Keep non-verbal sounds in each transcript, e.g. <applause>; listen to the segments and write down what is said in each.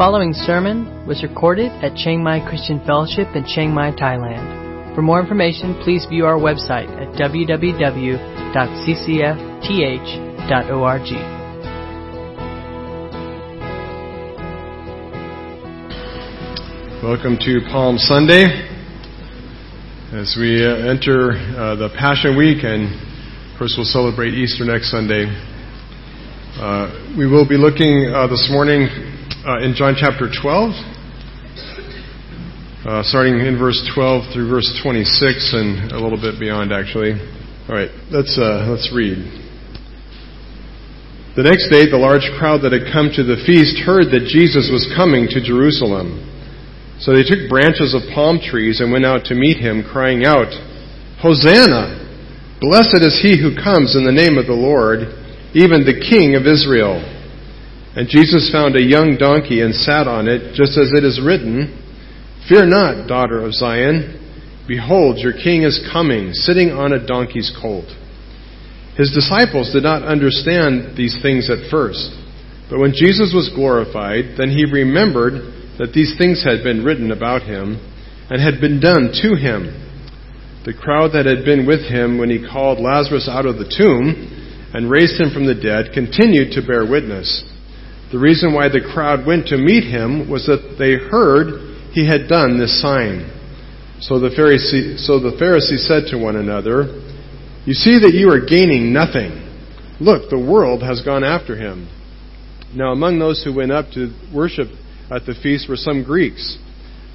following sermon was recorded at Chiang Mai Christian Fellowship in Chiang Mai, Thailand. For more information, please view our website at www.ccfth.org. Welcome to Palm Sunday. As we uh, enter uh, the Passion Week, and of course, we'll celebrate Easter next Sunday. Uh, we will be looking uh, this morning uh, in John chapter 12, uh, starting in verse 12 through verse 26, and a little bit beyond, actually. All right, let's let's read. The next day, the large crowd that had come to the feast heard that Jesus was coming to Jerusalem. So they took branches of palm trees and went out to meet him, crying out, Hosanna! Blessed is he who comes in the name of the Lord, even the King of Israel. And Jesus found a young donkey and sat on it, just as it is written, Fear not, daughter of Zion. Behold, your king is coming, sitting on a donkey's colt. His disciples did not understand these things at first. But when Jesus was glorified, then he remembered that these things had been written about him and had been done to him. The crowd that had been with him when he called Lazarus out of the tomb and raised him from the dead continued to bear witness. The reason why the crowd went to meet him was that they heard he had done this sign. So the Pharisee, so the Pharisees said to one another, You see that you are gaining nothing. Look, the world has gone after him. Now among those who went up to worship at the feast were some Greeks.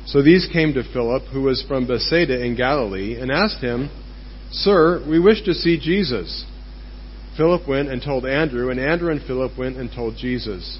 So these came to Philip, who was from Bethsaida in Galilee, and asked him, Sir, we wish to see Jesus. Philip went and told Andrew, and Andrew and Philip went and told Jesus.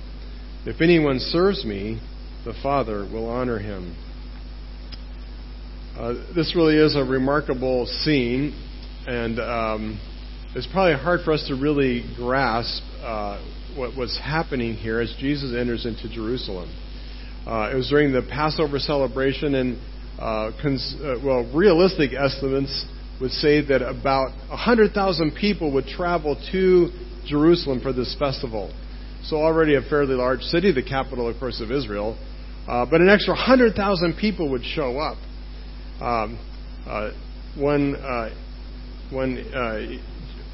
If anyone serves me, the Father will honor him. Uh, this really is a remarkable scene, and um, it's probably hard for us to really grasp uh, what was happening here as Jesus enters into Jerusalem. Uh, it was during the Passover celebration, and uh, cons- uh, well, realistic estimates would say that about 100,000 people would travel to Jerusalem for this festival. So already a fairly large city, the capital, of course, of Israel. Uh, but an extra 100,000 people would show up. Um, uh, one uh, one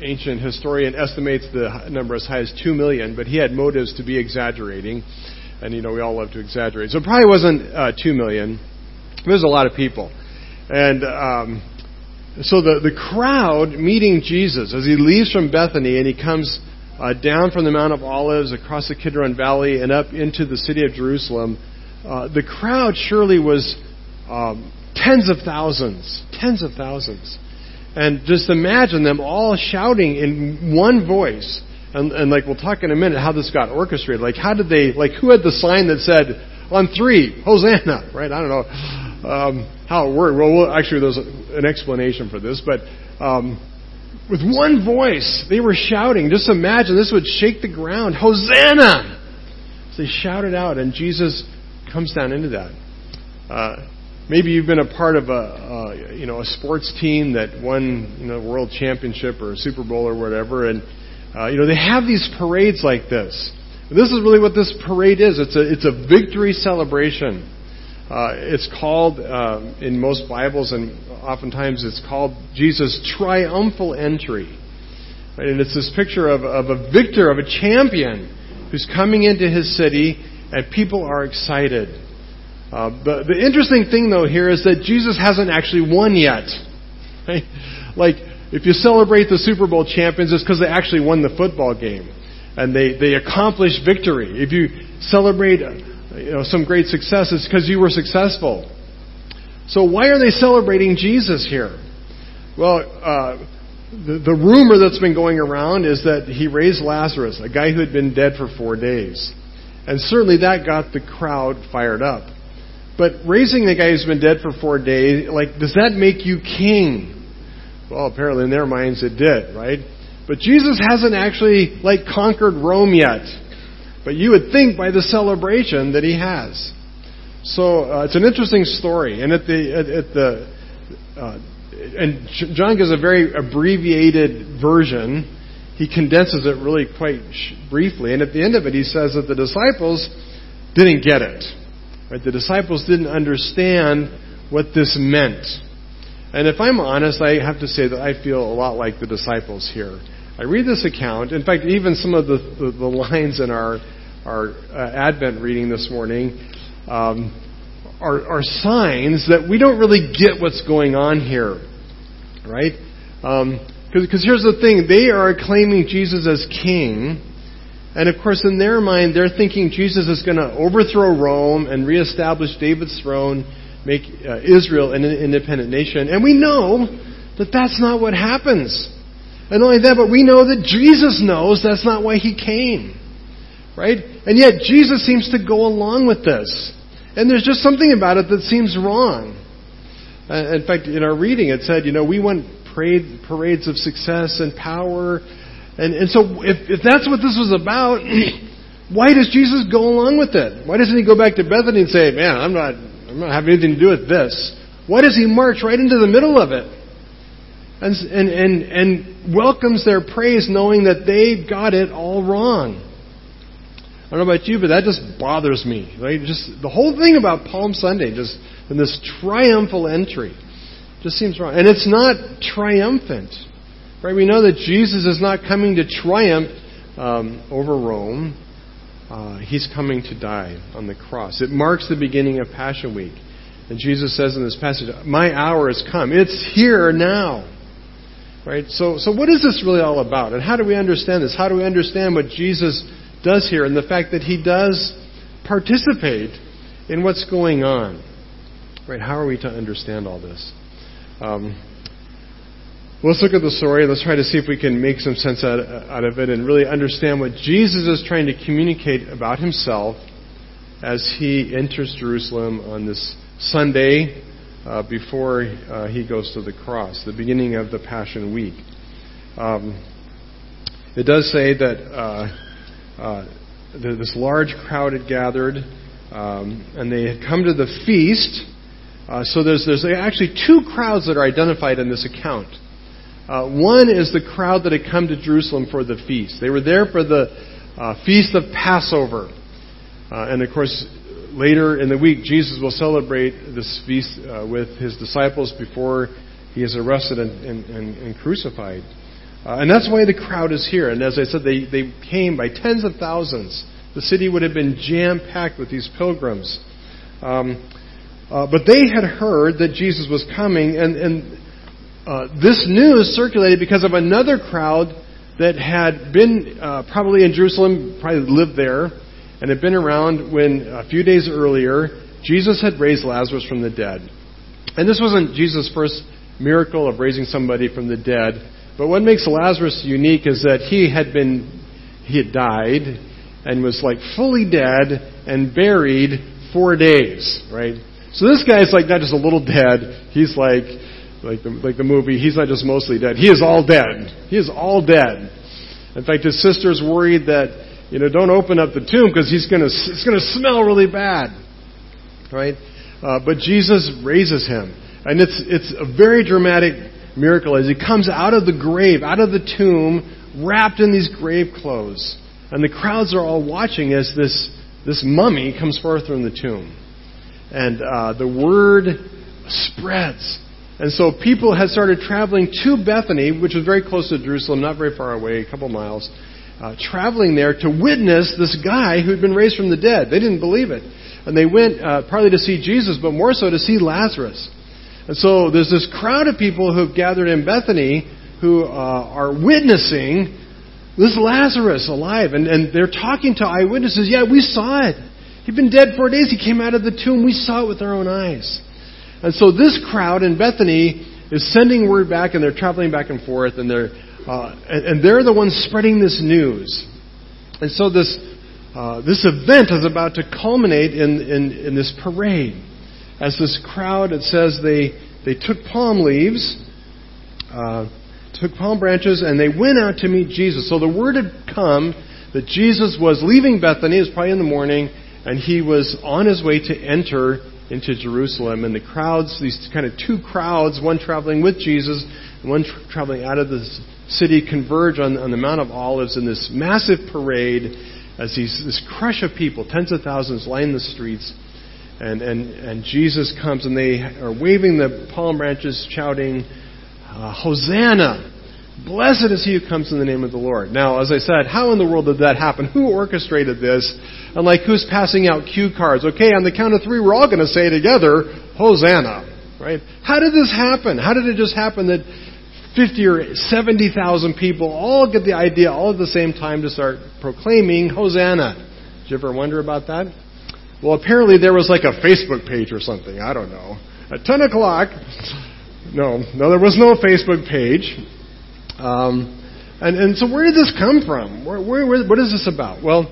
ancient historian estimates the number as high as 2 million, but he had motives to be exaggerating. And, you know, we all love to exaggerate. So it probably wasn't uh, 2 million. There's a lot of people. And um, so the, the crowd meeting Jesus as he leaves from Bethany and he comes uh, down from the Mount of Olives across the Kidron Valley and up into the city of Jerusalem, uh, the crowd surely was um, tens of thousands, tens of thousands. And just imagine them all shouting in one voice. And, and like we'll talk in a minute how this got orchestrated. Like how did they, like who had the sign that said, on three, Hosanna, <laughs> right? I don't know um, how it worked. Well, well, actually, there's an explanation for this, but um, with one voice, they were shouting. Just imagine this would shake the ground. Hosanna! So they shouted out, and Jesus comes down into that. Uh, Maybe you've been a part of a, uh, you know, a sports team that won, you know, world championship or a Super Bowl or whatever, and uh, you know they have these parades like this. This is really what this parade is. It's a it's a victory celebration. Uh, it's called um, in most Bibles, and oftentimes it's called Jesus' triumphal entry. Right? And it's this picture of, of a victor, of a champion who's coming into his city, and people are excited. Uh, the, the interesting thing, though, here is that Jesus hasn't actually won yet. Right? <laughs> Like, if you celebrate the Super Bowl champions, it's because they actually won the football game and they, they accomplished victory. If you celebrate uh, you know, some great success, it's because you were successful. So, why are they celebrating Jesus here? Well, uh, the, the rumor that's been going around is that he raised Lazarus, a guy who had been dead for four days. And certainly that got the crowd fired up. But raising the guy who's been dead for four days, like, does that make you king? Well, apparently in their minds it did, right? But Jesus hasn't actually, like, conquered Rome yet. But you would think by the celebration that he has. So uh, it's an interesting story. And at the, at, at the, uh, and John gives a very abbreviated version. He condenses it really quite briefly. And at the end of it, he says that the disciples didn't get it. Right? The disciples didn't understand what this meant. And if I'm honest, I have to say that I feel a lot like the disciples here. I read this account. In fact, even some of the, the, the lines in our, our uh, Advent reading this morning um, are, are, signs that we don't really get what's going on here. Right? Because um, here's the thing they are claiming Jesus as king. And of course, in their mind, they're thinking Jesus is going to overthrow Rome and reestablish David's throne, make uh, Israel an independent nation. And we know that that's not what happens. And not only that, but we know that Jesus knows that's not why he came. Right? And yet, Jesus seems to go along with this. And there's just something about it that seems wrong. Uh, in fact, in our reading, it said, you know, we want parade, parades of success and power and, and so if, if that's what this was about, <clears throat> why does Jesus go along with it? Why doesn't he go back to Bethany and say, man, I'm not, I'm not having anything to do with this? Why does he march right into the middle of it? And, and, and, and welcomes their praise knowing that they got it all wrong. I don't know about you, but that just bothers me. Right? Just the whole thing about Palm Sunday, just in this triumphal entry, just seems wrong. And it's not triumphant. Right? We know that Jesus is not coming to triumph um, over Rome. Uh, he's coming to die on the cross. It marks the beginning of Passion Week. And Jesus says in this passage, My hour has come. It's here now. Right? So, so what is this really all about? And how do we understand this? How do we understand what Jesus does here and the fact that he does participate in what's going on? Right? How are we to understand all this? Um, Let's look at the story. Let's try to see if we can make some sense out, out of it and really understand what Jesus is trying to communicate about himself as he enters Jerusalem on this Sunday uh, before uh, he goes to the cross, the beginning of the Passion Week. Um, it does say that uh, uh this large crowd had gathered, um, and they had come to the feast. Uh, so there's, there's actually two crowds that are identified in this account. Uh, one is the crowd that had come to Jerusalem for the feast. They were there for the uh, feast of Passover. Uh, and of course, later in the week, Jesus will celebrate this feast uh, with his disciples before he is arrested and, and, and, and crucified. Uh, and that's why the crowd is here. And as I said, they, they came by tens of thousands. The city would have been jam packed with these pilgrims. Um, uh, but they had heard that Jesus was coming, and, and uh, this news circulated because of another crowd that had been uh, probably in Jerusalem, probably lived there, and had been around when a few days earlier Jesus had raised Lazarus from the dead. And this wasn't Jesus' first miracle of raising somebody from the dead, but what makes Lazarus unique is that he had been he had died and was like fully dead and buried four days, right? So this guy's like not just a little dead, he's like like the, like the movie, he's not just mostly dead. He is all dead. He is all dead. In fact, his sister's worried that, you know, don't open up the tomb because he's to, it's to smell really bad. Right? Uh, but Jesus raises him. And it's, it's a very dramatic miracle as he comes out of the grave, out of the tomb, wrapped in these grave clothes. And the crowds are all watching as this, this mummy comes forth from the tomb. And uh, the word spreads. And so people had started traveling to Bethany, which was very close to Jerusalem, not very far away, a couple miles, uh, traveling there to witness this guy who had been raised from the dead. They didn't believe it. And they went uh, partly to see Jesus, but more so to see Lazarus. And so there's this crowd of people who've gathered in Bethany who uh, are witnessing this Lazarus alive. And, and they're talking to eyewitnesses. Yeah, we saw it. He'd been dead four days. He came out of the tomb. We saw it with our own eyes. And so this crowd in Bethany is sending word back, and they're traveling back and forth, and they're uh, and, and, they're the ones spreading this news. And so this uh, this event is about to culminate in, in, in this parade. As this crowd, it says they, they took palm leaves, uh, took palm branches, and they went out to meet Jesus. So the word had come that Jesus was leaving Bethany, it was probably in the morning, and he was on his way to enter into Jerusalem. And the crowds, these kind of two crowds, one traveling with Jesus and one tra- traveling out of the city, converge on, on the Mount of Olives in this massive parade as these, this crush of people, tens of thousands, line the streets. And, and, and Jesus comes and they are waving the palm branches, shouting, uh, Hosanna! Blessed is he who comes in the name of the Lord. Now, as I said, how in the world did that happen? Who orchestrated this? And like, who's passing out cue cards? Okay, on the count of three, we're all going to say together, Hosanna. Right? How did this happen? How did it just happen that 50 or 70,000 people all get the idea all at the same time to start proclaiming Hosanna? Did you ever wonder about that? Well, apparently there was like a Facebook page or something. I don't know. At 10 o'clock, no, no, there was no Facebook page. Um, and, and so where did this come from? Where, where, where, what is this about? Well,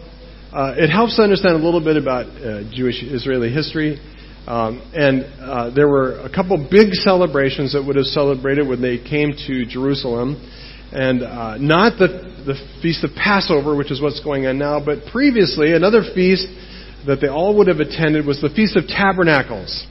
uh, it helps to understand a little bit about uh, Jewish Israeli history. Um, and uh, there were a couple big celebrations that would have celebrated when they came to Jerusalem. And uh, not the, the Feast of Passover, which is what's going on now, but previously, another feast that they all would have attended was the Feast of Tabernacles.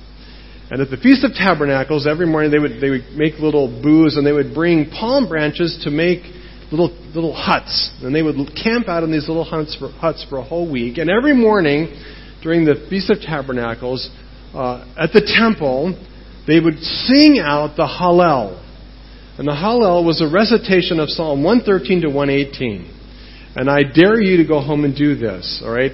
And at the Feast of Tabernacles, every morning they would, they would make little booths and they would bring palm branches to make little, little huts. And they would camp out in these little huts for, huts for a whole week. And every morning during the Feast of Tabernacles, uh, at the temple, they would sing out the Hallel. And the Hallel was a recitation of Psalm 113 to 118. And I dare you to go home and do this, alright?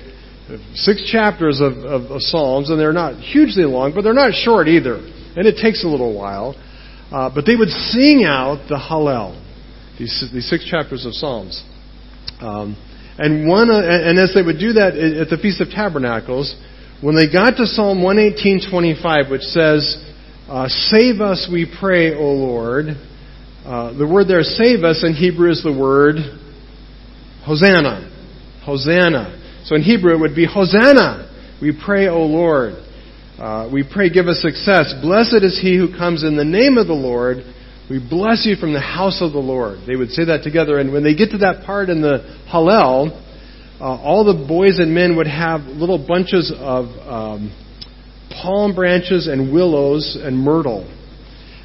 Six chapters of, of, of, Psalms, and they're not hugely long, but they're not short either. And it takes a little while. Uh, but they would sing out the Hallel, these, these six chapters of Psalms. Um, and one, uh, and as they would do that at the Feast of Tabernacles, when they got to Psalm 118:25, which says, uh, "Save us, we pray, O Lord," uh, the word there, "save us," in Hebrew is the word Hosanna. Hosanna. So in Hebrew it would be Hosanna. We pray, O Lord. Uh, we pray, give us success. Blessed is he who comes in the name of the Lord. We bless you from the house of the Lord. They would say that together, and when they get to that part in the Hallel, uh, all the boys and men would have little bunches of um, palm branches and willows and myrtle.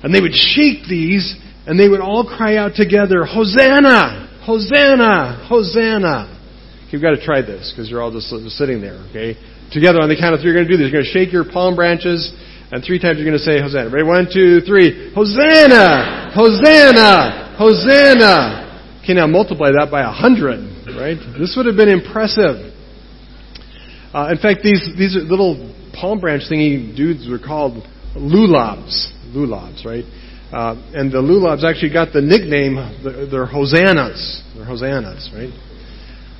And they would shake these, and they would all cry out together, Hosanna! Hosanna! Hosanna! You've got to try this because you're all just sitting there, okay? Together on the count of three, you're going to do this. You're going to shake your palm branches, and three times you're going to say Hosanna. Ready? One, two, three. Hosanna! Hosanna! Hosanna! Okay, now multiply that by a hundred, right? This would have been impressive. Uh, in fact, these these little palm branch thingy dudes were called lulabs. Lulabs, right? Uh, and the lulabs actually got the nickname. They're hosannas. They're hosannas, right?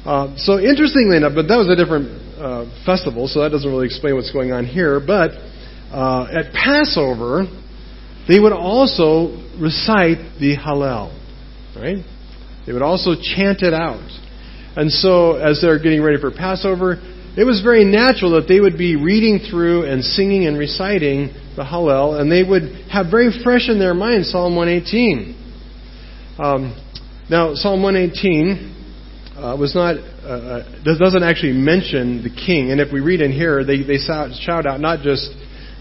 Uh, so interestingly enough, but that was a different uh, festival, so that doesn't really explain what's going on here. But uh, at Passover, they would also recite the Hallel, right? They would also chant it out. And so, as they're getting ready for Passover, it was very natural that they would be reading through and singing and reciting the Hallel, and they would have very fresh in their mind Psalm 118. Um, now, Psalm 118 uh, was not uh, uh doesn't actually mention the king. And if we read in here, they they shout out not just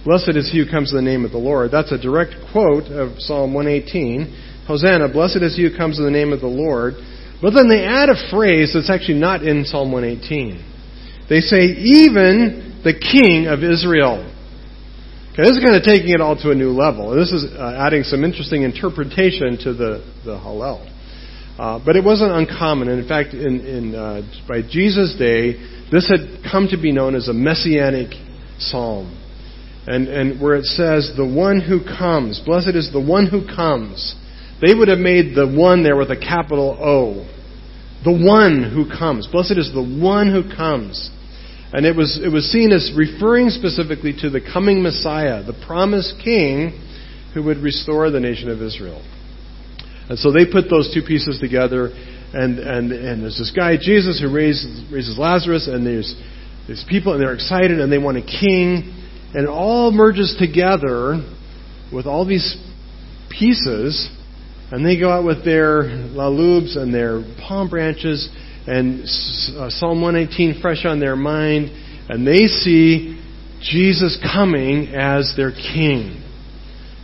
"Blessed is he who comes in the name of the Lord." That's a direct quote of Psalm 118. Hosanna, blessed is he who comes in the name of the Lord. But then they add a phrase that's actually not in Psalm 118. They say, even the king of Israel. Okay, this is kind of taking it all to a new level. This is uh, adding some interesting interpretation to the, the Hallel. Uh, but it wasn't uncommon. And in fact, in, in, uh, by Jesus' day, this had come to be known as a messianic psalm. And, and where it says, the one who comes, blessed is the one who comes. They would have made the one there with a capital O. The one who comes. Blessed is the one who comes. And it was, it was seen as referring specifically to the coming Messiah, the promised king who would restore the nation of Israel. And so they put those two pieces together. and and and there's this guy Jesus who raises raises Lazarus, and there's these people, and they're excited, and they want a king, and it all merges together with all these pieces, and they go out with their lalubs and their palm branches and uh, Psalm 119 fresh on their mind, and they see Jesus coming as their king.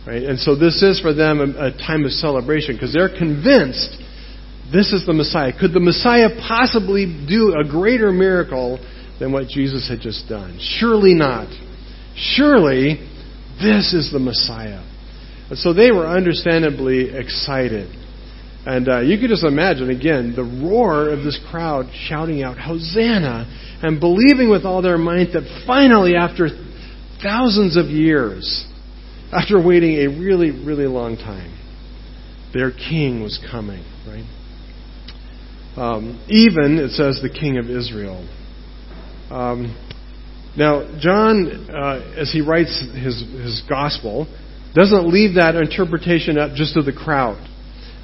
Right? And so this is for them a, a time of celebration because they're convinced this is the Messiah. Could the Messiah possibly do a greater miracle than what Jesus had just done? Surely not. Surely this is the Messiah. And so they were understandably excited. And uh, you could just imagine, again, the roar of this crowd shouting out, Hosanna, and believing with all their might that finally, after thousands of years, after waiting a really, really long time, their king was coming, right? Um, even, it says, the king of Israel. Um, now, John, uh, as he writes his, his gospel, doesn't leave that interpretation up just to the crowd.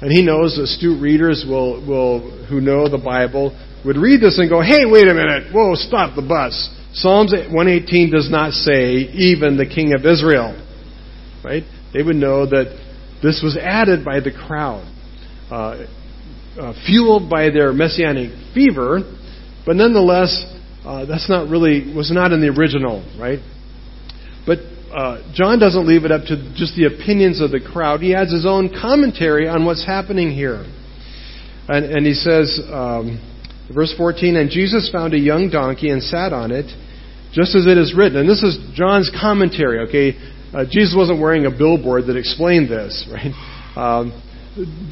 And he knows astute readers will, will, who know the Bible would read this and go, hey, wait a minute, whoa, stop the bus. Psalms 118 does not say, even the king of Israel. Right? They would know that this was added by the crowd, uh, uh, fueled by their messianic fever, but nonetheless, uh, that's not really, was not in the original, right? But uh, John doesn't leave it up to just the opinions of the crowd. He adds his own commentary on what's happening here. And, and he says, um, verse 14, And Jesus found a young donkey and sat on it, just as it is written. And this is John's commentary, okay? Uh, Jesus wasn't wearing a billboard that explained this, <laughs> right? Um,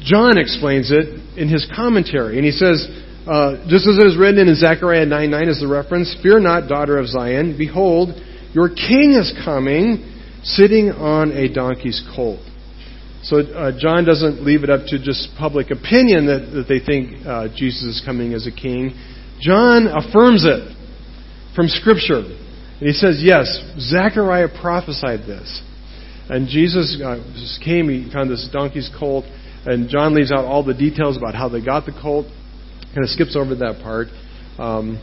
John explains it in his commentary. And he says, uh, just as it is written in Zechariah 9 9 is the reference, Fear not, daughter of Zion. Behold, your king is coming, sitting on a donkey's colt. So uh, John doesn't leave it up to just public opinion that, that they think uh, Jesus is coming as a king. John affirms it from Scripture. And he says, yes, Zechariah prophesied this. And Jesus uh, came, he found this donkey's colt, and John leaves out all the details about how they got the colt. Kind of skips over that part. Um,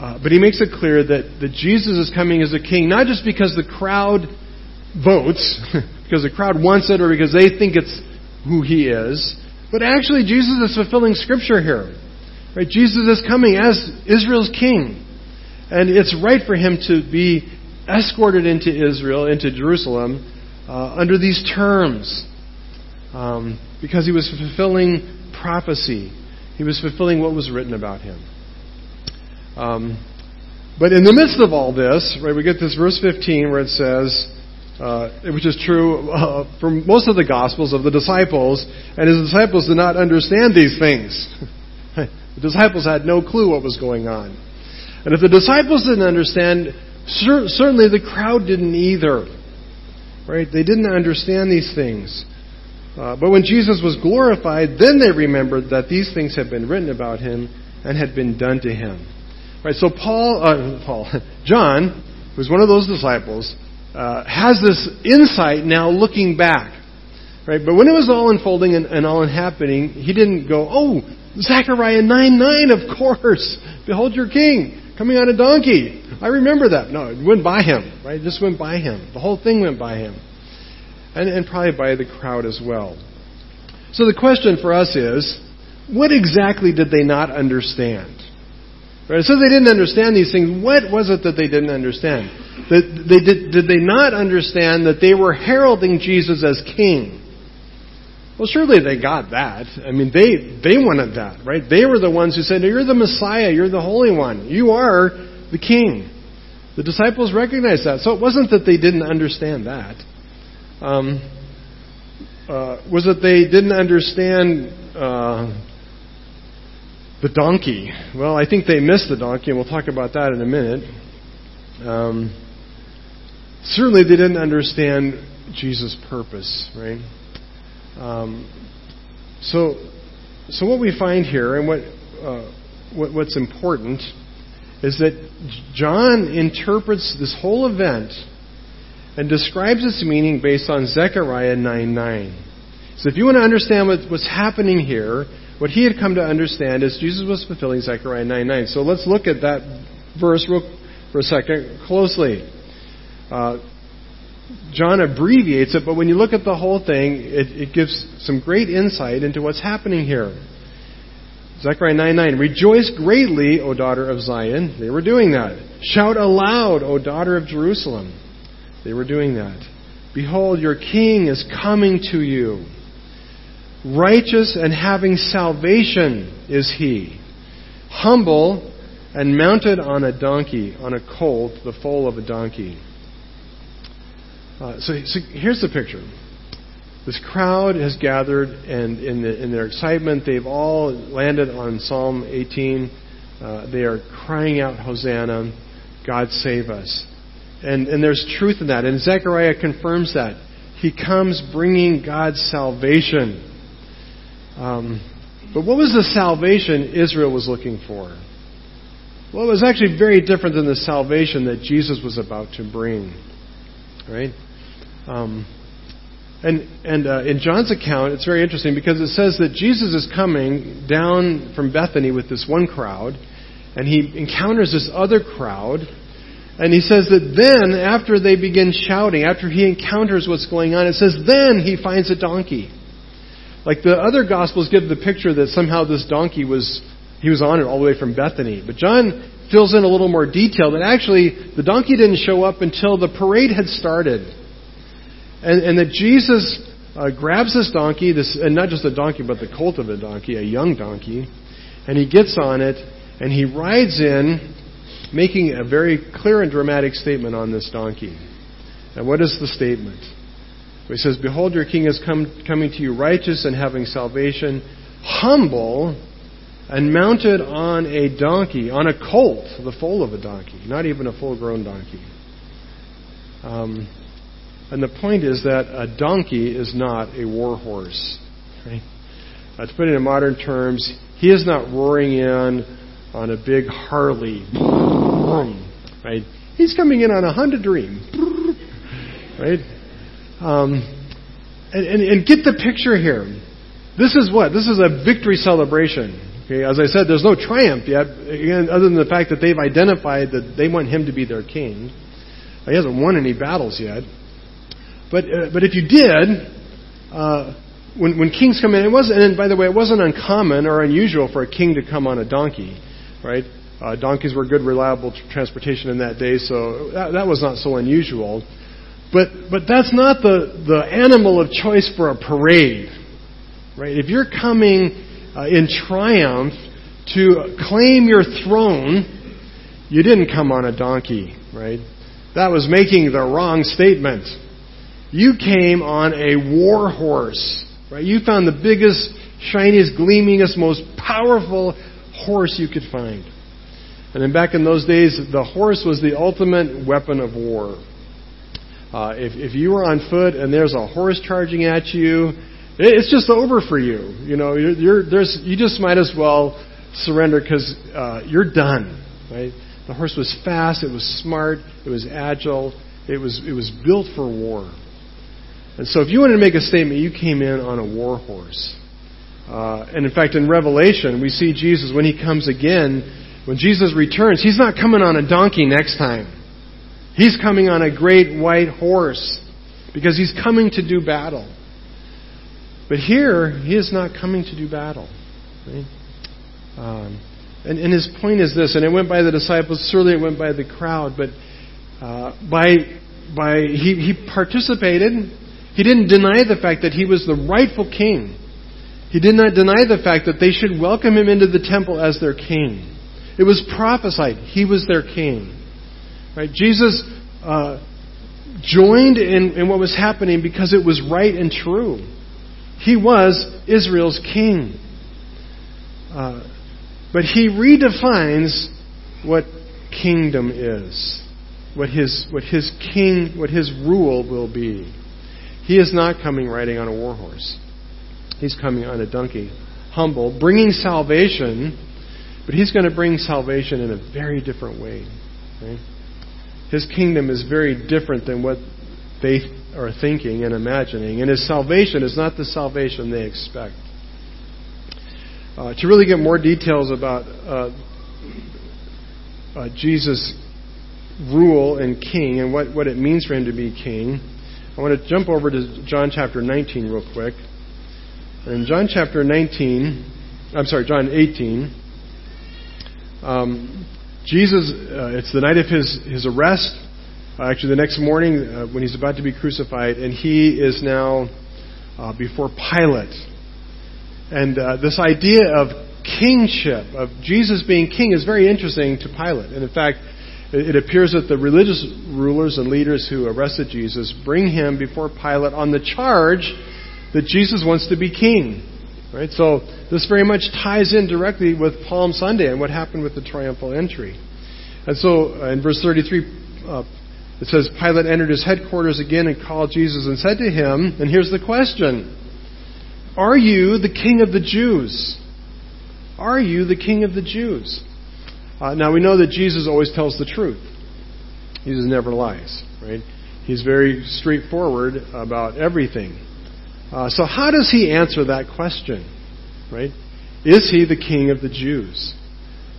uh, but he makes it clear that, that Jesus is coming as a king, not just because the crowd votes, <laughs> because the crowd wants it or because they think it's who he is, but actually Jesus is fulfilling Scripture here. Right? Jesus is coming as Israel's king. And it's right for him to be escorted into Israel, into Jerusalem, uh, under these terms. Um, because he was fulfilling prophecy. He was fulfilling what was written about him. Um, but in the midst of all this, right, we get this verse 15 where it says, uh, which is true uh, for most of the Gospels of the disciples, and his disciples did not understand these things. <laughs> the disciples had no clue what was going on. And if the disciples didn't understand, cer- certainly the crowd didn't either. Right? They didn't understand these things. Uh, but when Jesus was glorified, then they remembered that these things had been written about him and had been done to him. Right, so Paul, uh, Paul, <laughs> John, who's one of those disciples, uh, has this insight now looking back. Right, but when it was all unfolding and, and all happening, he didn't go, "Oh, Zechariah nine nine, of course, behold your king coming on a donkey." I remember that. No, it went by him. Right, it just went by him. The whole thing went by him, and, and probably by the crowd as well. So the question for us is, what exactly did they not understand? Right? So they didn't understand these things. What was it that they didn't understand? That they did, did they not understand that they were heralding Jesus as king? Well, surely they got that. I mean, they, they wanted that, right? They were the ones who said, You're the Messiah, you're the Holy One, you are the king. The disciples recognized that. So it wasn't that they didn't understand that. Um, uh, was that they didn't understand uh, the donkey. Well, I think they missed the donkey, and we'll talk about that in a minute. Um, certainly, they didn't understand Jesus' purpose, right? Um, so, so what we find here, and what, uh, what what's important, is that John interprets this whole event and describes its meaning based on Zechariah 9 9. So, if you want to understand what, what's happening here, what he had come to understand is Jesus was fulfilling Zechariah 9 9. So let's look at that verse real, for a second closely. Uh, John abbreviates it, but when you look at the whole thing, it, it gives some great insight into what's happening here. Zechariah 9 9. Rejoice greatly, O daughter of Zion. They were doing that. Shout aloud, O daughter of Jerusalem. They were doing that. Behold, your king is coming to you. Righteous and having salvation is he. Humble and mounted on a donkey, on a colt, the foal of a donkey. Uh, so, so, here's the picture. This crowd has gathered, and in, the, in their excitement, they've all landed on Psalm 18. Uh, they are crying out, Hosanna, God save us. And, and there's truth in that. And Zechariah confirms that. He comes bringing God's salvation. Um, but what was the salvation Israel was looking for? Well, it was actually very different than the salvation that Jesus was about to bring. Right? Um, and and uh, in John's account, it's very interesting because it says that Jesus is coming down from Bethany with this one crowd, and he encounters this other crowd. And he says that then, after they begin shouting, after he encounters what's going on, it says then he finds a donkey. Like the other Gospels give the picture that somehow this donkey was, he was on it all the way from Bethany. But John fills in a little more detail that actually the donkey didn't show up until the parade had started. And, and that Jesus uh, grabs this donkey, this, and not just a donkey, but the colt of a donkey, a young donkey, and he gets on it, and he rides in, making a very clear and dramatic statement on this donkey. And what is the statement? He says, Behold, your king is come, coming to you righteous and having salvation, humble and mounted on a donkey, on a colt, the foal of a donkey, not even a full grown donkey. Um, and the point is that a donkey is not a war horse. Right? Uh, to put it in modern terms, he is not roaring in on a big Harley. Right? He's coming in on a Honda Dream. Right? Um, and, and, and get the picture here. This is what? This is a victory celebration. Okay, as I said, there's no triumph yet, again, other than the fact that they've identified that they want him to be their king. He hasn't won any battles yet. But, uh, but if you did, uh, when, when kings come in, it wasn't, and by the way, it wasn't uncommon or unusual for a king to come on a donkey, right? Uh, donkeys were good, reliable transportation in that day, so that, that was not so unusual. But, but that's not the, the animal of choice for a parade, right? If you're coming uh, in triumph to claim your throne, you didn't come on a donkey, right? That was making the wrong statement. You came on a war horse, right? You found the biggest, shiniest, gleamingest, most powerful horse you could find. And then back in those days, the horse was the ultimate weapon of war. Uh, if, if you were on foot and there's a horse charging at you, it's just over for you. You know, you're, you're, there's, you just might as well surrender because uh, you're done. Right? The horse was fast, it was smart, it was agile, it was it was built for war. And so if you wanted to make a statement, you came in on a war horse. Uh, and in fact, in Revelation, we see Jesus, when he comes again, when Jesus returns, he's not coming on a donkey next time. He's coming on a great white horse because he's coming to do battle. But here, he is not coming to do battle. Right? Um, and, and, his point is this, and it went by the disciples, certainly it went by the crowd, but uh, by, by he, he participated he didn't deny the fact that he was the rightful king. He did not deny the fact that they should welcome him into the temple as their king. It was prophesied he was their king. Right? Jesus uh, joined in, in what was happening because it was right and true. He was Israel's king. Uh, but he redefines what kingdom is, what his, what his king, what his rule will be. He is not coming riding on a war horse. He's coming on a donkey, humble, bringing salvation, but he's going to bring salvation in a very different way. Right? His kingdom is very different than what they are thinking and imagining, and his salvation is not the salvation they expect. uh, to really get more details about uh, uh, Jesus' rule and king and what, what it means for him to be king, I want to jump over to John chapter 19 real quick. In John chapter 19, I'm sorry, John 18, um, Jesus, uh, it's the night of his, his arrest, uh, actually the next morning uh, when he's about to be crucified, and he is now uh, before Pilate. And uh, this idea of kingship, of Jesus being king, is very interesting to Pilate. And in fact, it, appears that the religious rulers and leaders who arrested Jesus bring him before Pilate on the charge that Jesus wants to be king. Right? So this very much ties in directly with Palm Sunday and what happened with the triumphal entry. And so uh, in verse 33, uh, it says, Pilate entered his headquarters again and called Jesus and said to him, and here's the question Are you the king of the Jews? Are you the king of the Jews? Uh, now we know that Jesus always tells the truth. Jesus never lies, right? He's very straightforward about everything. Uh, so how does he answer that question, right? Is he the king of the Jews?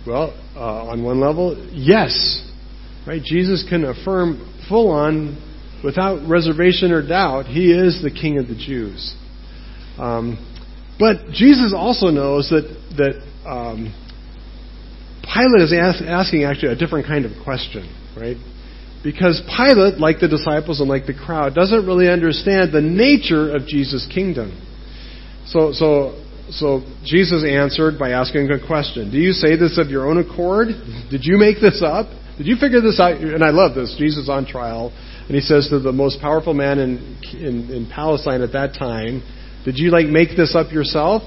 Well, uh, on one level, yes, right. Jesus can affirm full on, without reservation or doubt, he is the king of the Jews. Um, but Jesus also knows that that um, Pilate is ask, asking actually a different kind of question, right? Because Pilate, like the disciples and like the crowd, doesn't really understand the nature of Jesus' kingdom. So, so, so Jesus answered by asking a question. Do you say this of your own accord? Did you make this up? Did you figure this out? And I love this. Jesus on trial, and he says to the most powerful man in, in, in Palestine at that time, "Did you like make this up yourself,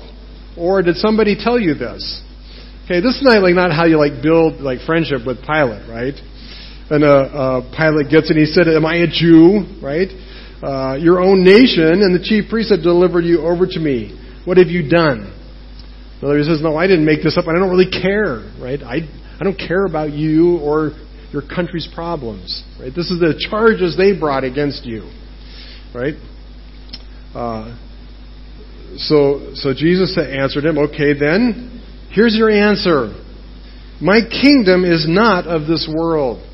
or did somebody tell you this?" Okay, this is not like not how you like build like friendship with Pilate, right? And uh, uh, Pilate gets it. and he said, "Am I a Jew?" Right? Uh, your own nation and the chief priests have delivered you over to me. What have you done? The other says, "No, I didn't make this up. and I don't really care." Right? I I don't care about you or your country's problems. Right? This is the charges they brought against you. Right? Uh, so so Jesus answered him, "Okay, then." Here's your answer. My kingdom is not of this world.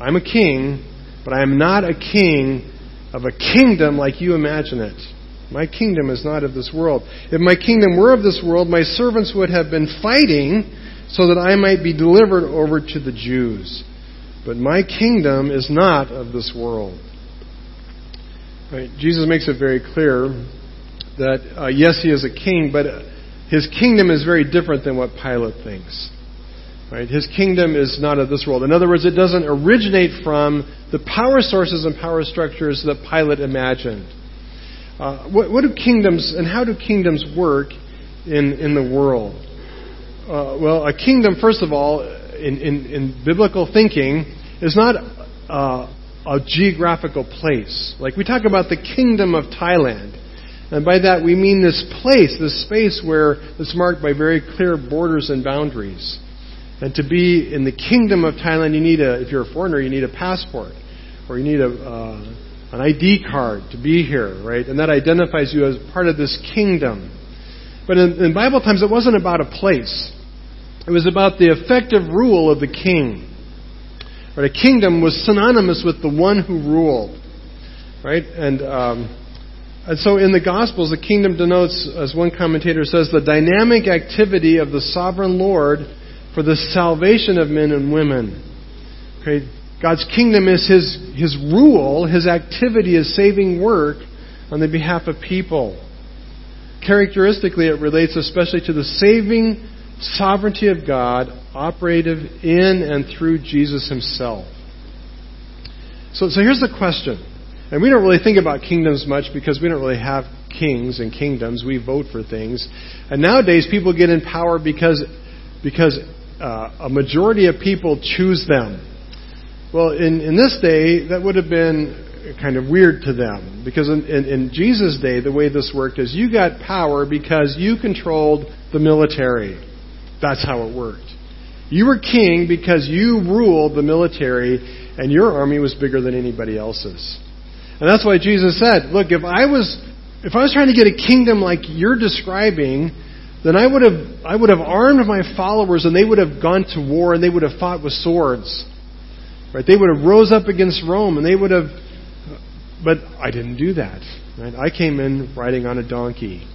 I'm a king, but I am not a king of a kingdom like you imagine it. My kingdom is not of this world. If my kingdom were of this world, my servants would have been fighting so that I might be delivered over to the Jews. But my kingdom is not of this world. Right? Jesus makes it very clear that, uh, yes, he is a king, but his kingdom is very different than what Pilate thinks. Right? His kingdom is not of this world. In other words, it doesn't originate from the power sources and power structures that Pilate imagined. Uh, what, what, do kingdoms and how do kingdoms work in, in the world? Uh, well, a kingdom, first of all, in, in, in biblical thinking, is not uh, a geographical place. Like we talk about the kingdom of Thailand. And by that we mean this place, this space where it's marked by very clear borders and boundaries. And to be in the kingdom of Thailand, you need a, if you're a foreigner, you need a passport. Or you need a, uh, an ID card to be here, right? And that identifies you as part of this kingdom. But in, in Bible times, it wasn't about a place. It was about the effective rule of the king. Right? A kingdom was synonymous with the one who ruled. Right? And um, and so in the Gospels, the kingdom denotes, as one commentator says, the dynamic activity of the sovereign Lord for the salvation of men and women. Okay? God's kingdom is his, his rule, his activity is saving work on the behalf of people. Characteristically, it relates especially to the saving sovereignty of God operative in and through Jesus himself. So, so here's the question and we don't really think about kingdoms much because we don't really have kings and kingdoms. We vote for things. And nowadays, people get in power because, because uh, a majority of people choose them. Well, in, in this day, that would have been kind of weird to them. Because in, in, in Jesus' day, the way this worked is you got power because you controlled the military. That's how it worked. You were king because you ruled the military, and your army was bigger than anybody else's. And that's why Jesus said, look, if I was, if I was trying to get a kingdom like you're describing, then I would have I would have armed my followers and they would have gone to war and they would have fought with swords. Right? They would have rose up against Rome and they would have but I didn't do that. Right? I came in riding on a donkey.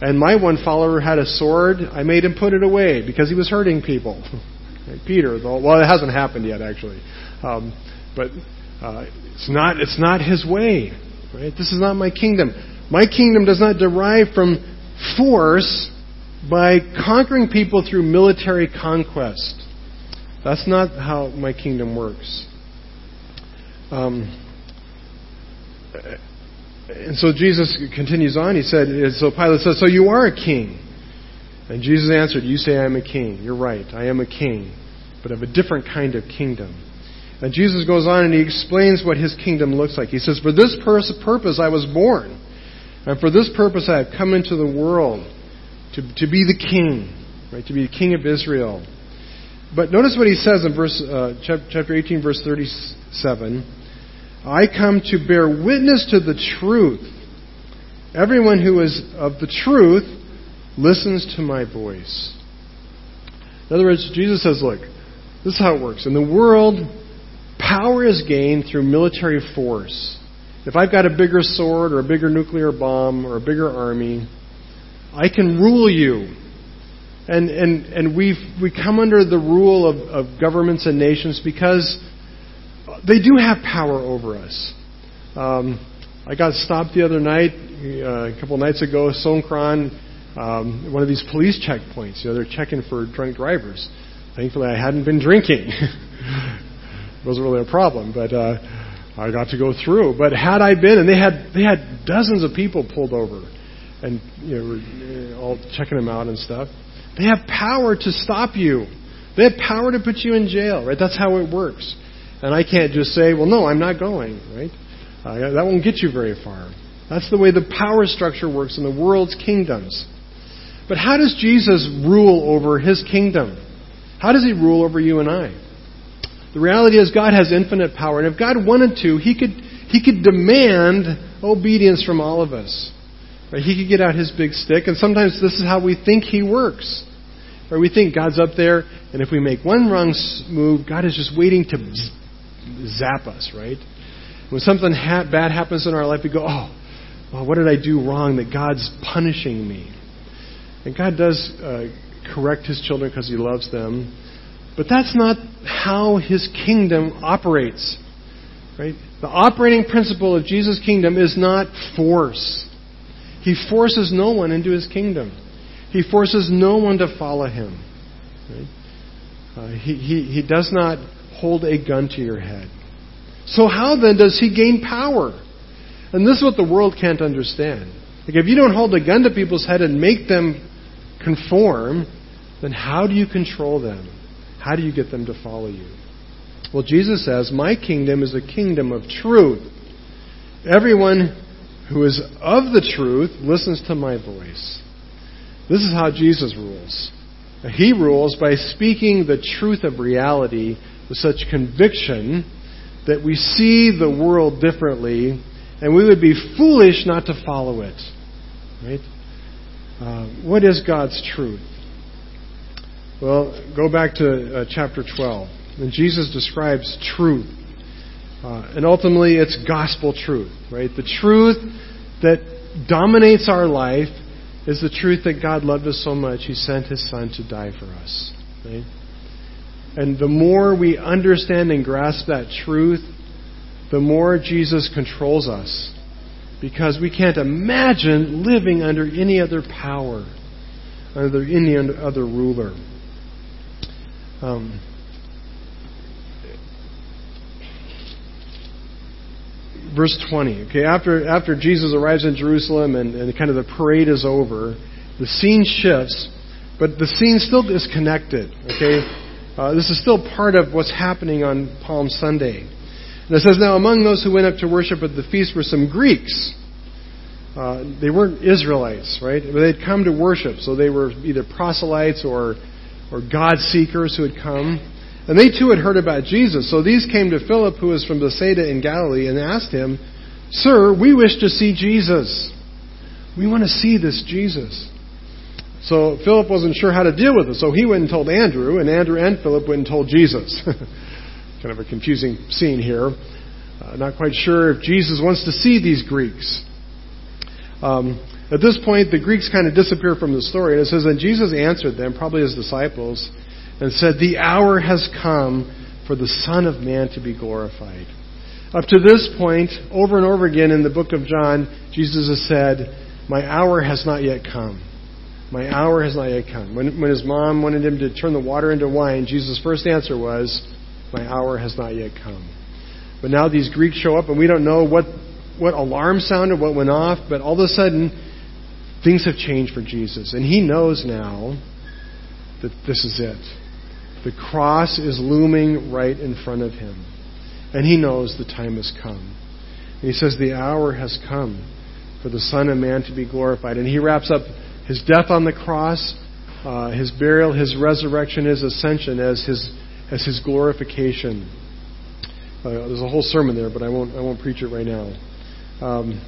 And my one follower had a sword. I made him put it away because he was hurting people. <laughs> Peter, well, it hasn't happened yet, actually. Um, but uh, it's not it's not his way. Right? This is not my kingdom. My kingdom does not derive from force by conquering people through military conquest. That's not how my kingdom works. Um, and so Jesus continues on. He said, so Pilate says, So you are a king. And Jesus answered, You say I am a king. You're right. I am a king, but of a different kind of kingdom. And Jesus goes on and he explains what his kingdom looks like. He says, For this purpose I was born, and for this purpose I have come into the world to, to be the king, right? To be the king of Israel. But notice what he says in verse, uh, chapter 18, verse 37. I come to bear witness to the truth. Everyone who is of the truth listens to my voice. In other words, Jesus says, look, this is how it works. In the world, power is gained through military force. If I've got a bigger sword or a bigger nuclear bomb or a bigger army, I can rule you. And, and, and we we come under the rule of, of governments and nations because they do have power over us. Um, I got stopped the other night, uh, a couple nights ago, Songkran, um, one of these police checkpoints. You know, they're checking for drunk drivers. Thankfully, I hadn't been drinking. <laughs> wasn't really a problem, but uh, I got to go through. But had I been, and they had they had dozens of people pulled over, and you know, all checking them out and stuff. They have power to stop you. They have power to put you in jail, right? That's how it works. And I can't just say, well, no, I'm not going, right? Uh, that won't get you very far. That's the way the power structure works in the world's kingdoms. But how does Jesus rule over his kingdom? How does he rule over you and I? The reality is God has infinite power, and if God wanted to, he could, he could demand obedience from all of us. Right? He could get out his big stick, and sometimes this is how we think he works. Right? we think God's up there, and if we make one wrong move, God is just waiting to zap us, right? When something ha- bad happens in our life, we go, oh, well, what did I do wrong that God's punishing me? And God does uh, correct His children because He loves them. But that's not how His kingdom operates. Right? The operating principle of Jesus' kingdom is not force. He forces no one into His kingdom. He forces no one to follow Him. Right? Uh, he, he, he does not hold a gun to your head. So, how then does he gain power? And this is what the world can't understand. Like, if you don't hold a gun to people's head and make them conform, then how do you control them? How do you get them to follow you? Well, Jesus says, My kingdom is a kingdom of truth. Everyone who is of the truth listens to my voice. This is how Jesus rules. He rules by speaking the truth of reality with such conviction that we see the world differently and we would be foolish not to follow it. Right? Uh, what is God's truth? Well, go back to uh, chapter 12. And Jesus describes truth. Uh, and ultimately, it's gospel truth, right? The truth that dominates our life is the truth that God loved us so much, He sent His Son to die for us, right? And the more we understand and grasp that truth, the more Jesus controls us. Because we can't imagine living under any other power, under any other ruler. Um, verse 20. Okay, after, after Jesus arrives in Jerusalem and, and kind of the parade is over, the scene shifts, but the scene still is connected. Okay, uh, this is still part of what's happening on Palm Sunday. And it says, Now among those who went up to worship at the feast were some Greeks. Uh, they weren't Israelites, right? But they'd come to worship, so they were either proselytes or, or God seekers who had come. And they too had heard about Jesus. So these came to Philip, who was from Bethsaida in Galilee, and asked him, Sir, we wish to see Jesus. We want to see this Jesus. So Philip wasn't sure how to deal with it. So he went and told Andrew, and Andrew and Philip went and told Jesus. <laughs> kind of a confusing scene here. Uh, not quite sure if Jesus wants to see these Greeks. Um, at this point, the Greeks kind of disappear from the story, and it says, And Jesus answered them, probably his disciples, and said, The hour has come for the Son of Man to be glorified. Up to this point, over and over again in the book of John, Jesus has said, My hour has not yet come. My hour has not yet come. When, when his mom wanted him to turn the water into wine, Jesus' first answer was, My hour has not yet come. But now these Greeks show up, and we don't know what, what alarm sounded, what went off, but all of a sudden, things have changed for Jesus. And he knows now that this is it. The cross is looming right in front of him. And he knows the time has come. And he says, The hour has come for the Son of Man to be glorified. And he wraps up his death on the cross, uh, his burial, his resurrection, his ascension as his, as his glorification. Uh, there's a whole sermon there, but I won't, I won't preach it right now. Um,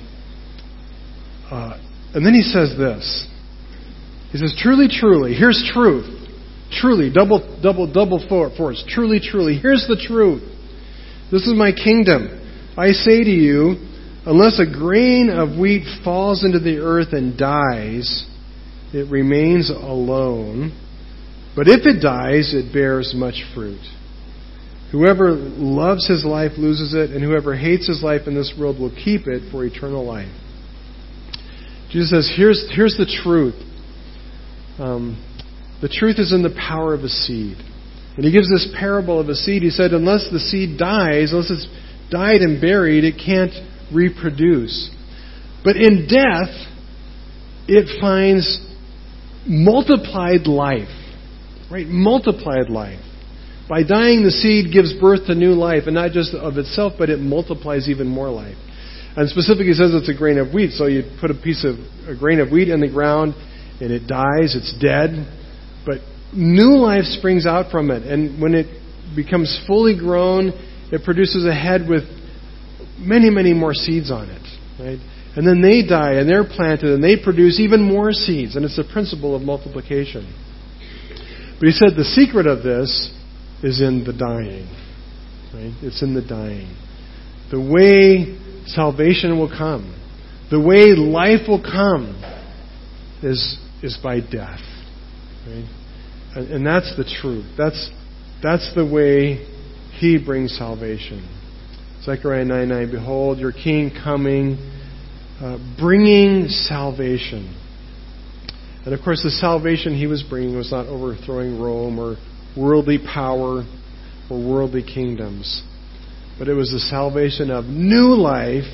uh, and then he says this. He says, Truly, truly, here's truth. Truly, double, double, double force. Truly, truly, here's the truth. This is my kingdom. I say to you, unless a grain of wheat falls into the earth and dies, it remains alone. But if it dies, it bears much fruit. Whoever loves his life loses it, and whoever hates his life in this world will keep it for eternal life. Jesus says, here's, here's the truth. Um, the truth is in the power of a seed. And he gives this parable of a seed. He said, unless the seed dies, unless it's died and buried, it can't reproduce. But in death, it finds multiplied life. Right? Multiplied life. By dying, the seed gives birth to new life, and not just of itself, but it multiplies even more life. And specifically says it's a grain of wheat. So you put a piece of a grain of wheat in the ground, and it dies, it's dead, but new life springs out from it. And when it becomes fully grown, it produces a head with many, many more seeds on it. Right? And then they die and they're planted and they produce even more seeds. And it's the principle of multiplication. But he said the secret of this is in the dying. Right? It's in the dying. The way salvation will come, the way life will come, is, is by death. Right? And, and that's the truth. That's, that's the way he brings salvation. Zechariah 9 9, Behold, your king coming uh, bringing salvation. And of course, the salvation he was bringing was not overthrowing Rome or worldly power or worldly kingdoms, but it was the salvation of new life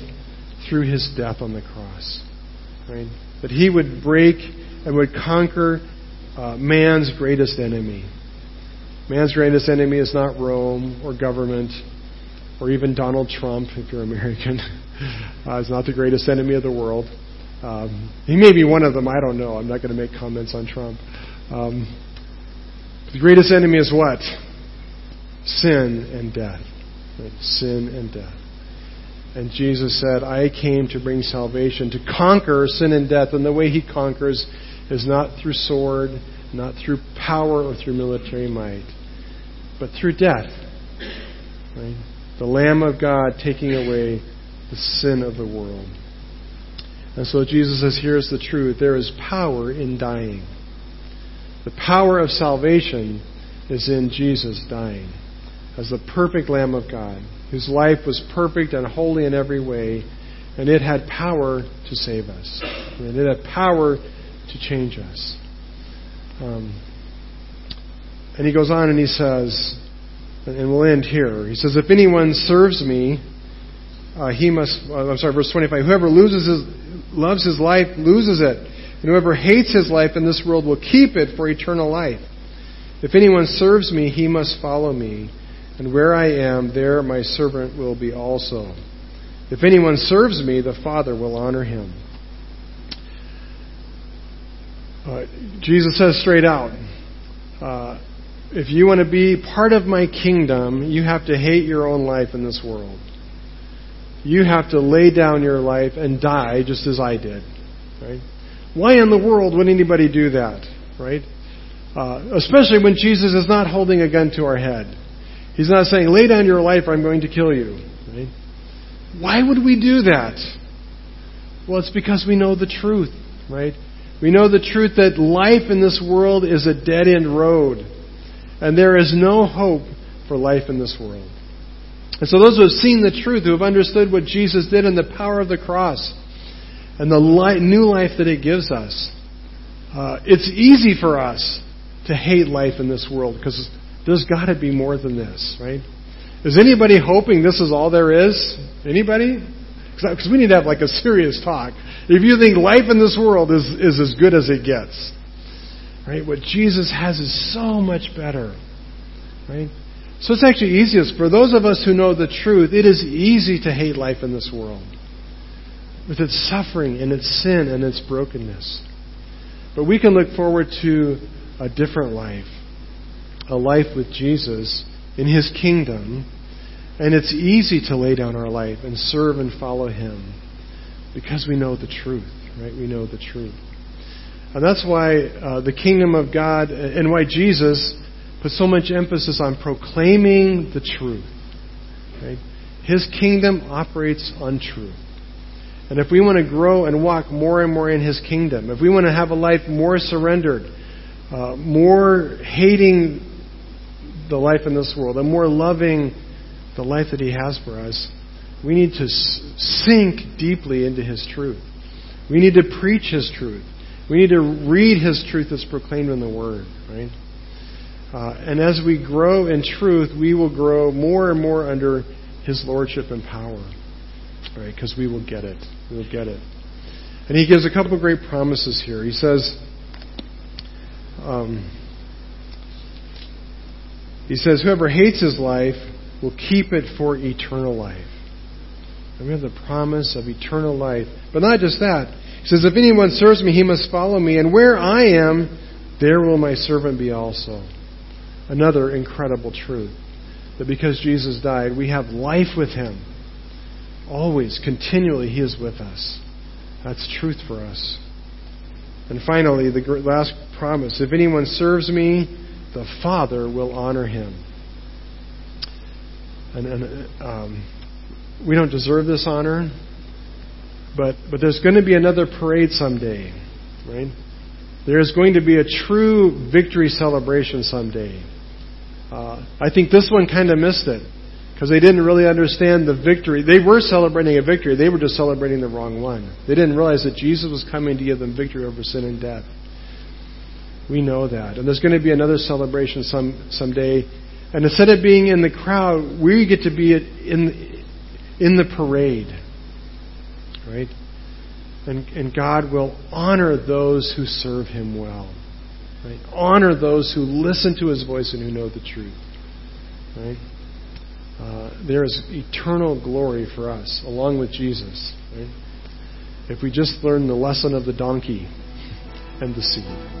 through his death on the cross. Right? That he would break and would conquer uh, man's greatest enemy. Man's greatest enemy is not Rome or government or even Donald Trump, if you're American. <laughs> uh, is not the greatest enemy of the world. Um, he may be one of them. I don't know. I'm not going to make comments on Trump. Um, the greatest enemy is what? Sin and death. Sin and death. And Jesus said, I came to bring salvation, to conquer sin and death. And the way he conquers is not through sword, not through power or through military might, but through death. Right? the Lamb of God taking away the sin of the world. And so Jesus says, here's the truth there is power in dying. The power of salvation is in Jesus dying as the perfect Lamb of God, whose life was perfect and holy in every way, and it had power to save us. And it had power to change us. Um, and he goes on and he says, and we'll end here. He says, If anyone serves me, uh, he must, uh, I'm sorry, verse 25, whoever loses his, loves his life loses it. And whoever hates his life in this world will keep it for eternal life. If anyone serves me, he must follow me. And where I am, there my servant will be also. If anyone serves me, the Father will honor him. Uh, Jesus says straight out, uh, if you want to be part of my kingdom, you have to hate your own life in this world. You have to lay down your life and die just as I did. Right? Why in the world would anybody do that? right? Uh, especially when Jesus is not holding a gun to our head. He's not saying, lay down your life, or I'm going to kill you. Right? Why would we do that? Well, it's because we know the truth, right? We know the truth that life in this world is a dead end road. And there is no hope for life in this world. And so those who have seen the truth, who have understood what Jesus did and the power of the cross, and the light, new life that it gives us, uh, it's easy for us to hate life in this world because there's got to be more than this, right? Is anybody hoping this is all there is? Anybody? Because we need to have like a serious talk. If you think life in this world is, is as good as it gets, right? What Jesus has is so much better, right? So it's actually easiest for those of us who know the truth. It is easy to hate life in this world with its suffering and its sin and its brokenness. But we can look forward to a different life, a life with Jesus in His kingdom. And it's easy to lay down our life and serve and follow Him because we know the truth, right? We know the truth. And that's why uh, the kingdom of God and why Jesus put so much emphasis on proclaiming the truth. Right? His kingdom operates on truth. And if we want to grow and walk more and more in His kingdom, if we want to have a life more surrendered, uh, more hating the life in this world, and more loving the life that He has for us, we need to sink deeply into His truth. We need to preach His truth. We need to read His truth that's proclaimed in the Word, right? Uh, and as we grow in truth, we will grow more and more under His lordship and power, right? Because we will get it. We will get it. And He gives a couple of great promises here. He says, um, He says, whoever hates his life will keep it for eternal life. And we have the promise of eternal life. But not just that. He says, If anyone serves me, he must follow me, and where I am, there will my servant be also. Another incredible truth. That because Jesus died, we have life with him. Always, continually, he is with us. That's truth for us. And finally, the last promise if anyone serves me, the Father will honor him. And, and um, we don't deserve this honor, but, but there's going to be another parade someday, right? There is going to be a true victory celebration someday. Uh, I think this one kind of missed it because they didn't really understand the victory. They were celebrating a victory, they were just celebrating the wrong one. They didn't realize that Jesus was coming to give them victory over sin and death. We know that. And there's going to be another celebration some someday. And instead of being in the crowd, we get to be in in the parade. Right? And, and God will honor those who serve Him well. Right? Honor those who listen to His voice and who know the truth. Right? Uh, there is eternal glory for us, along with Jesus. Right? If we just learn the lesson of the donkey and the seed.